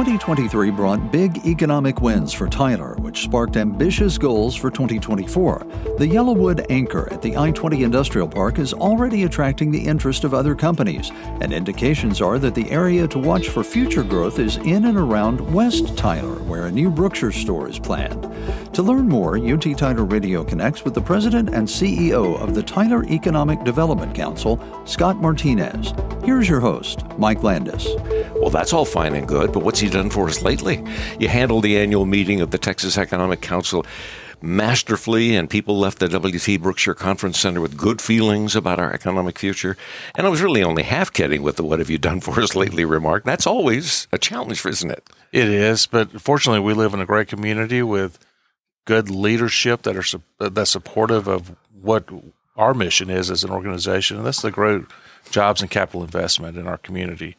2023 brought big economic wins for Tyler, which sparked ambitious goals for 2024. The YellaWood anchor at the I 20 Industrial Park is already attracting the interest of other companies, and indications are that the area to watch for future growth is in and around West Tyler, where a new Brookshire store is planned. To learn more, UT Tyler Radio connects with the president and CEO of the Tyler Economic Development Council, Scott Martinez. Here's your host, Mike Landis. Well, that's all fine and good, but what's he done for us lately? You handled the annual meeting of the Texas Economic Council masterfully, and people left the WT Brookshire Conference Center with good feelings about our economic future. And I was really only half kidding with the "What have you done for us lately?" remark. That's always a challenge, isn't it? It is, but fortunately, we live in a great community with good leadership that are that's supportive of what our mission is as an organization, and that's the great jobs and capital investment in our community.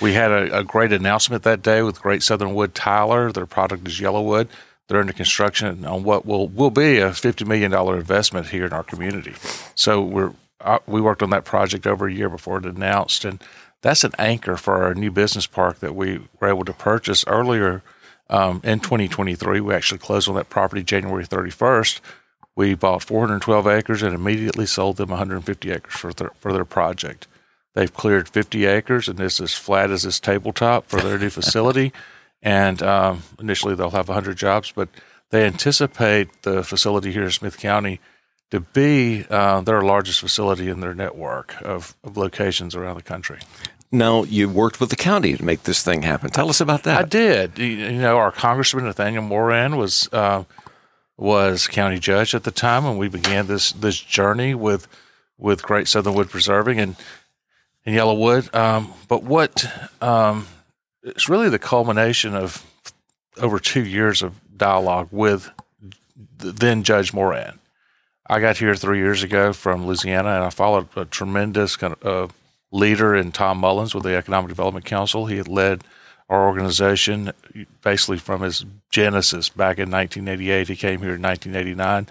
We had a, a, great announcement that day with Great Southern Wood Tyler. Their product is YellaWood. They're under construction on what will will be a fifty million dollar investment here in our community. So we're uh, we worked on that project over a year before it announced, and that's an anchor for our new business park that we were able to purchase earlier um, in 2023. We actually closed on that property January 31st. We bought 412 acres and immediately sold them 150 acres for their, for their project. They've cleared 50 acres, and it's as flat as this tabletop for their new facility. And um, initially, they'll have 100 jobs, but they anticipate the facility here in Smith County to be uh, their largest facility in their network of, of locations around the country. Now, you worked with the county to make this thing happen. Tell us about that. I did. You know, our Congressman Nathaniel Moran was uh, was county judge at the time when we began this this journey with with Great Southern Wood Preserving, and in YellaWood. Um, but what um, it's really the culmination of over two years of dialogue with the then Judge Moran. I got here three years ago from Louisiana, and I followed a tremendous kind of uh, leader in Tom Mullins with the Economic Development Council. He had led our organization basically from his genesis back in 1988. He came here in 1989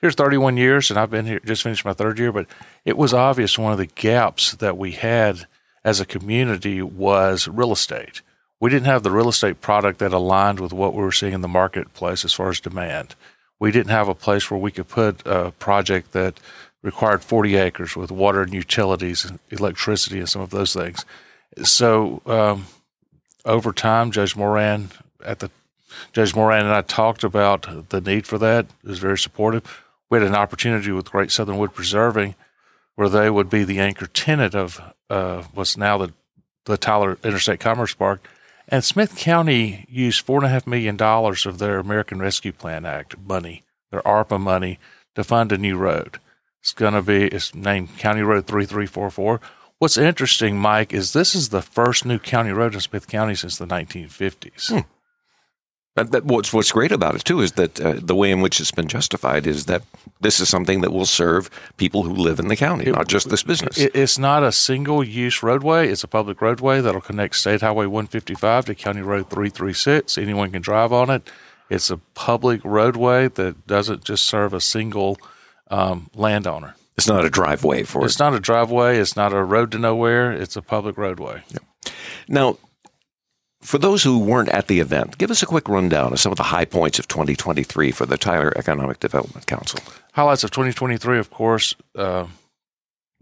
here's 31 years and I've been here just finished my third year, but it was obvious one of the gaps that we had as a community was real estate. We didn't have the real estate product that aligned with what we were seeing in the marketplace as far as demand. We didn't have a place where we could put a project that required 40 acres with water and utilities and electricity and some of those things. So, um, over time, Judge Moran at the Judge Moran and I talked about the need for that. He was very supportive we had an opportunity with Great Southern Wood Preserving where they would be the anchor tenant of uh, what's now the, the Tyler Interstate Commerce Park. And Smith County used $4.5 million of their American Rescue Plan Act money, their ARPA money, to fund a new road. It's going to be, it's named County Road 3344. What's interesting, Mike, is this is the first new county road in Smith County since the 1950s. Hmm. But, but what's what's great about it too is that uh, the way in which it's been justified is that this is something that will serve people who live in the county, it, not just this business. It, it's not a single use roadway; it's a public roadway that'll connect State Highway 155 to County Road 336. Anyone can drive on it. It's a public roadway that doesn't just serve a single um, landowner. It's not a driveway for it's it. not a driveway. It's not a road to nowhere. It's a public roadway. Yeah. Now, for those who weren't at the event, give us a quick rundown of some of the high points of 2023 for the Tyler Economic Development Council. Highlights of 2023, of course, uh,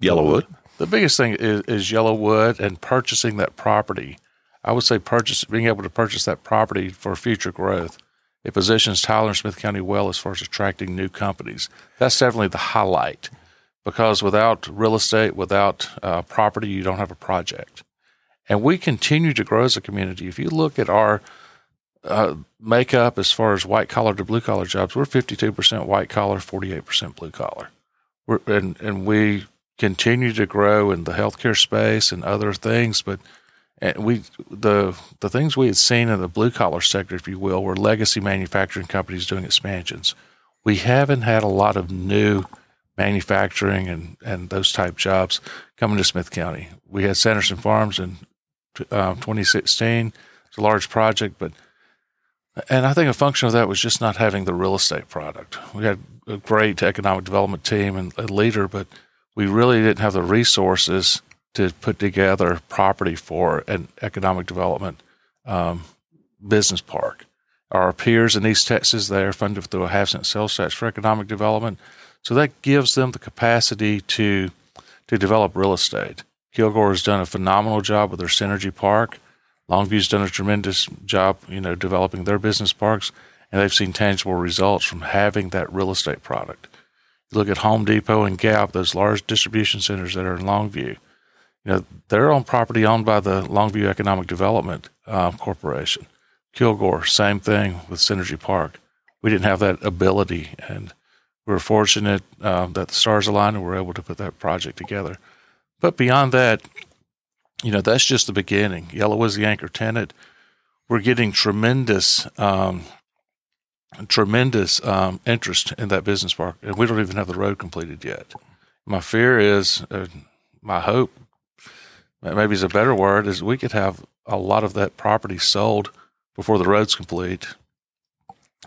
YellaWood. The biggest thing is, is YellaWood and purchasing that property. I would say purchase being able to purchase that property for future growth. It positions Tyler and Smith County well as far as attracting new companies. That's definitely the highlight because without real estate, without uh, property, you don't have a project. And we continue to grow as a community. If you look at our uh, makeup as far as white collar to blue collar jobs, we're 52% white collar, 48% blue collar. And, and we continue to grow in the healthcare space and other things, but and we the the things we had seen in the blue collar sector, if you will, were legacy manufacturing companies doing expansions. We haven't had a lot of new manufacturing and, and those type jobs coming to Smith County. We had Sanderson Farms and uh, 2016. It's a large project, but and I think a function of that was just not having the real estate product. We had a great economic development team and a leader, but we really didn't have the resources to put together property for an economic development um, business park. Our peers in East Texas, they are funded through a half cent sales tax for economic development. So that gives them the capacity to to develop real estate. Kilgore has done a phenomenal job with their Synergy Park. Longview's done a tremendous job, you know, developing their business parks, and they've seen tangible results from having that real estate product. You look at Home Depot and Gap, those large distribution centers that are in Longview. You know, they're on property owned by the Longview Economic Development um, Corporation. Kilgore, same thing with Synergy Park. We didn't have that ability, and we were fortunate um, that the stars aligned and we were able to put that project together. But beyond that, you know, that's just the beginning. Yellow was the anchor tenant. We're getting tremendous, um, tremendous um, interest in that business park, and we don't even have the road completed yet. My fear is, uh, my hope, maybe is a better word, is we could have a lot of that property sold before the road's complete,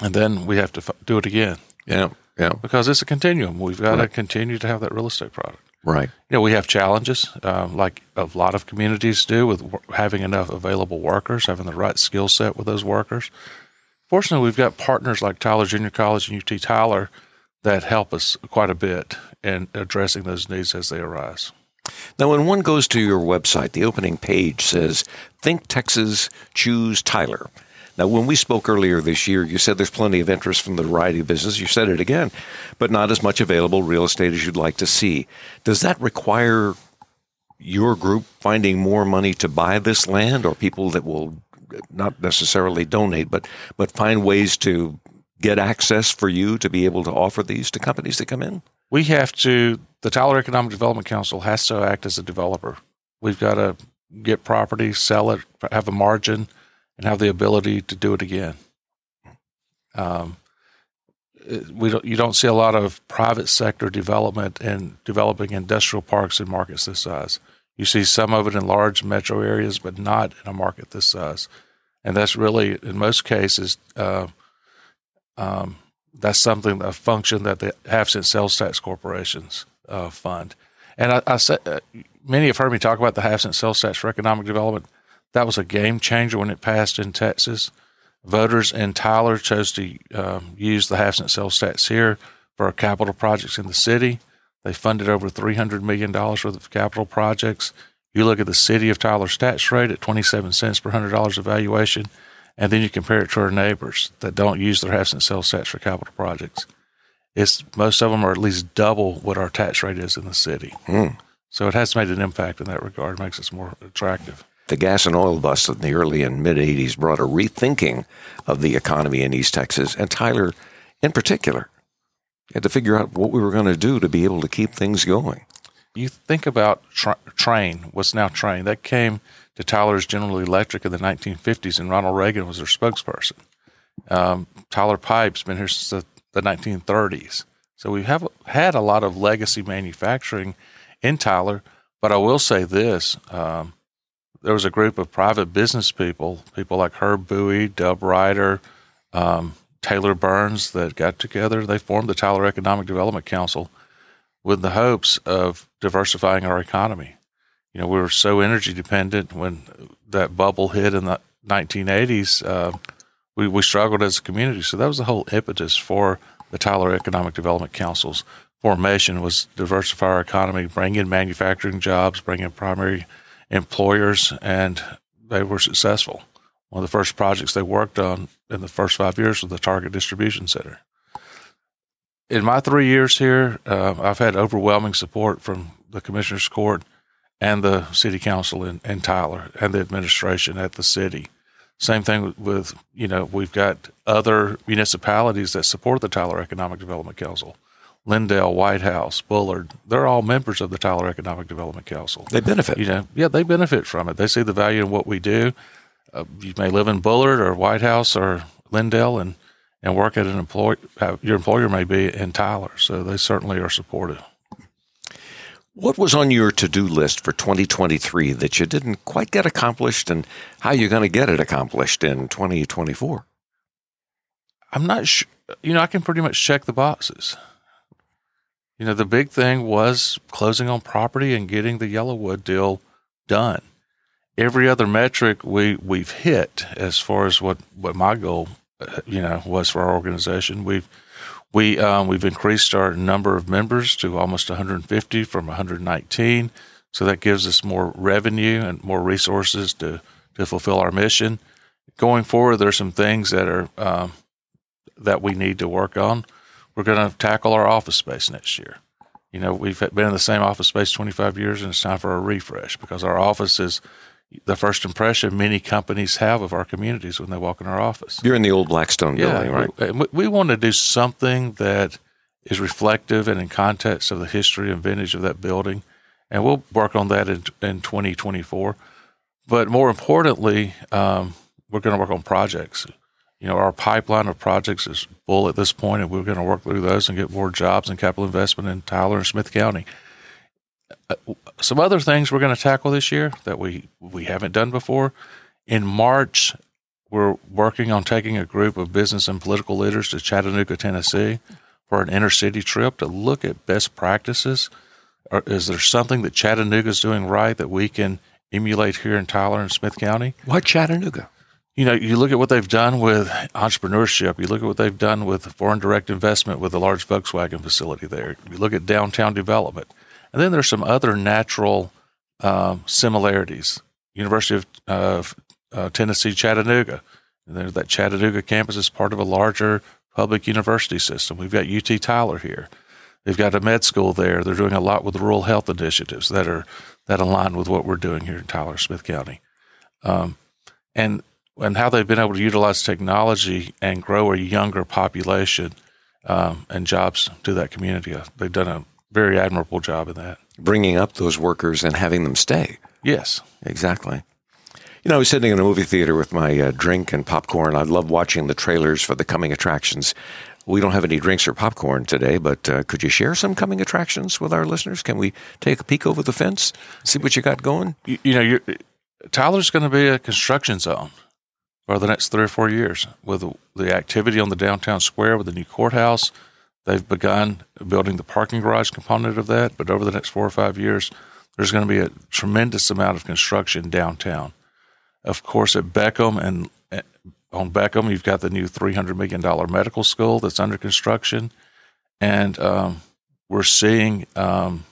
and then we have to f- do it again. Yeah, yeah. Because it's a continuum. We've got Right. to continue to have that real estate product. Right. You know, we have challenges, um, like a lot of communities do, with w- having enough available workers, having the right skill set with those workers. Fortunately, we've got partners like Tyler Junior College and UT Tyler that help us quite a bit in addressing those needs as they arise. Now, when one goes to your website, the opening page says, Think Texas, choose Tyler. Now, when we spoke earlier this year, you said there's plenty of interest from the variety of business. You said it again, but not as much available real estate as you'd like to see. Does that require your group finding more money to buy this land or people that will not necessarily donate, but, but find ways to get access for you to be able to offer these to companies that come in? we have to the Tyler Economic Development Council has to act as a developer. We've got to get property, sell it, have a margin, and have the ability to do it again. Um, we don't, you don't see a lot of private sector development and developing industrial parks in markets this size. You see some of it in large metro areas, but not in a market this size. And that's really, in most cases, uh, um, that's something a function that the half cent sales tax corporations uh, fund. And I, I said uh, many have heard me talk about the half cent sales tax for economic development. That was a game changer when it passed in Texas. Voters in Tyler chose to um, use the half cent sales tax here for our capital projects in the city. They funded over three hundred million dollars worth of capital projects. You look at the city of Tyler's tax rate at twenty seven cents per hundred dollars of valuation, and then you compare it to our neighbors that don't use their half cent sales tax for capital projects. It's most of them are at least double what our tax rate is in the city. So it has made an impact in that regard. Makes us more attractive. The gas and oil bust in the early and mid 80s brought a rethinking of the economy in East Texas, and Tyler in particular had to figure out what we were going to do to be able to keep things going. You think about tra- Trane, what's now Trane, that came to Tyler's General Electric in the 1950s, and Ronald Reagan was their spokesperson. Um, Tyler Pipe's been here since the, the 1930s. So we have had a lot of legacy manufacturing in Tyler. But I will say this um, there was a group of private business people, people like Herb Bowie, Dub Riter, um, Taylor Burns, that got together. They formed the Tyler Economic Development Council with the hopes of diversifying our economy. You know, we were so energy dependent when that bubble hit in the 1980s. Uh, we, we struggled as a community. So that was the whole impetus for the Tyler Economic Development Council's formation was diversify our economy, bring in manufacturing jobs, bring in primary employers, and they were successful. One of the first projects they worked on in the first five years was the Target Distribution Center. In my three years here, uh, I've had overwhelming support from the Commissioner's Court and the City Council in, in Tyler and the administration at the city. Same thing with, with, you know, we've got other municipalities that support the Tyler Economic Development Council. Lindale, White House, Bullard, they're all members of the Tyler Economic Development Council. They benefit. You know, yeah, they benefit from it. They see the value in what we do. Uh, you may live in Bullard or White House or Lindale and, and work at an employ. Uh, your employer may be in Tyler, so they certainly are supportive. What was on your to do list for 2023 that you didn't quite get accomplished, and how you're going to get it accomplished in 2024? I'm not sure. You know, I can pretty much check the boxes. You know, the big thing was closing on property and getting the YellaWood deal done. every other metric we we've hit as far as what what my goal uh, you know was for our organization. We've we um, we've increased our number of members to almost 150 from 119, so that gives us more revenue and more resources to to fulfill our mission. Going forward, there's some things that are um, that we need to work on. We're going to tackle our office space next year. You know, we've been in the same office space 25 years, and it's time for a refresh because our office is the first impression many companies have of our communities when they walk in our office. You're in the old Blackstone building, right? We, we want to do something that is reflective and in context of the history and vintage of that building, and we'll work on that in, in 2024. But more importantly, um, we're going to work on projects. You know, our pipeline of projects is full at this point, and we're going to work through those and get more jobs and capital investment in Tyler and Smith County. Uh, some other things we're going to tackle this year that we we haven't done before. In March, we're working on taking a group of business and political leaders to Chattanooga, Tennessee, for an inner city trip to look at best practices. Is there something that Chattanooga is doing right that we can emulate here in Tyler and Smith County? Why Chattanooga? You know, you look at what they've done with entrepreneurship. You look at what they've done with foreign direct investment with the large Volkswagen facility there. You look at downtown development. And then there's some other natural um, similarities. University of uh, uh, Tennessee Chattanooga. And that Chattanooga campus is part of a larger public university system. We've got UT Tyler here. They've got a med school there. They're doing a lot with rural health initiatives that are that align with what we're doing here in Tyler Smith County, um, and and how they've been able to utilize technology and grow a younger population um, and jobs to that community. They've done a very admirable job in that. Bringing up those workers and having them stay. Yes. Exactly. You know, I was sitting in a movie theater with my uh, drink and popcorn. I love watching the trailers for the coming attractions. We don't have any drinks or popcorn today, but uh, could you share some coming attractions with our listeners? Can we take a peek over the fence, see what you got going? You, you know, Tyler's going to be a construction zone for the next three or four years with the activity on the downtown square with the new courthouse, They've begun building the parking garage component of that, but over the next four or five years, there's going to be a tremendous amount of construction downtown. Of course, at Beckham and eh, on Beckham, you've got the new $300 million medical school that's under construction. And um, we're seeing um,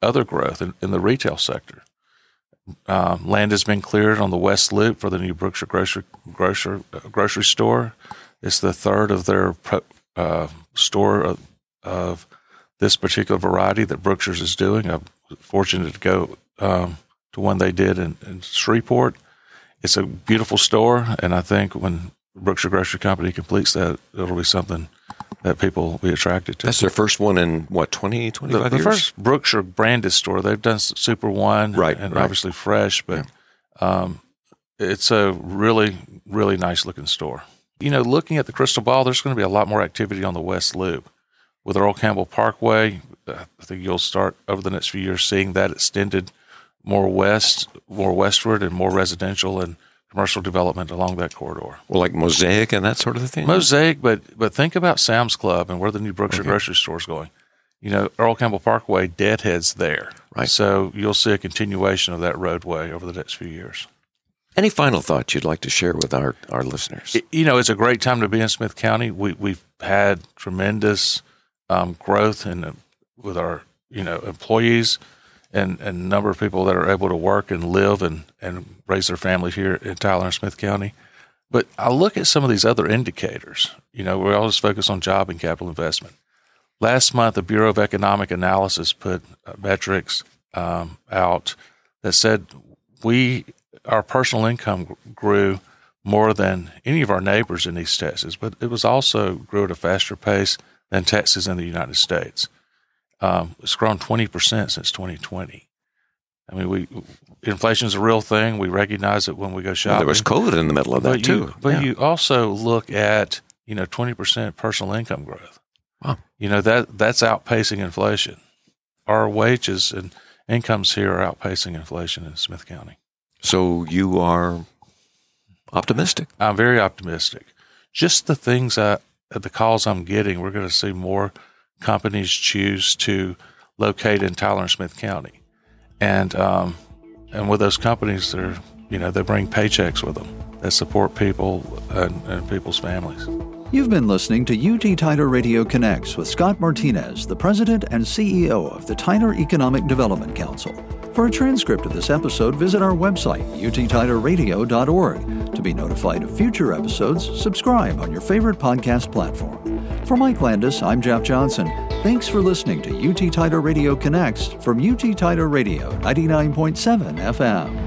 other growth in, in, the retail sector. Um, land has been cleared on the West Loop for the new Brookshire grocery, grocery, uh, grocery store. It's the third of their uh, store of, of, this particular variety that Brookshire's is doing. I'm fortunate to go um, to one they did in, in, Shreveport. It's a beautiful store, and I think when Brookshire Grocery Company completes that, it'll be something that people will be attracted to. That's their first one in what 20, 25 the, the years? first Brookshire branded store. They've done Super One, right, and right. obviously Fresh, but yeah. um, it's a really, really nice looking store you know, looking at the crystal ball, there's going to be a lot more activity on the West Loop. With Earl Campbell Parkway, I think you'll start over the next few years seeing that extended more west, more westward, and more residential and commercial development along that corridor. Well, like Mosaic and that sort of thing. Mosaic, but but think about Sam's Club and where the new Brookshire okay. grocery store is going. You know, Earl Campbell Parkway, deadheads there. Right. So you'll see a continuation of that roadway over the next few years. Any final thoughts you'd like to share with our, our listeners? You know, it's a great time to be in Smith County. We, we've had tremendous um, growth in, with our, you know, employees and, and number of people that are able to work and live and, and raise their families here in Tyler and Smith County. But I look at some of these other indicators. You know, we always focus on job and capital investment. Last month, the Bureau of Economic Analysis put uh, metrics um, out that said we our personal income grew more than any of our neighbors in East Texas, but it was also grew at a faster pace than Texas and the United States. Um, it's grown 20% since 2020. I mean, we inflation is a real thing. We recognize it when we go shopping. Well, there was COVID in the middle of that but too. You, but yeah. you also look at you know 20% personal income growth. Wow. You know that that's outpacing inflation. Our wages and incomes here are outpacing inflation in Smith County. So you are optimistic. I'm very optimistic. Just the things I, the calls I'm getting, we're going to see more companies choose to locate in Tyler and Smith County. And um, and with those companies, they're you know they bring paychecks with them that support people and, and people's families. You've been listening to UT Tyler Radio Connects with Scott Martinez, the President and CEO of the Tyler Economic Development Council. For a transcript of this episode, visit our website, uttylerradio.org. To be notified of future episodes, subscribe on your favorite podcast platform. For Mike Landis, I'm Jeff Johnson. Thanks for listening to UT Tyler Radio Connects from UT Tyler Radio 99.7 FM.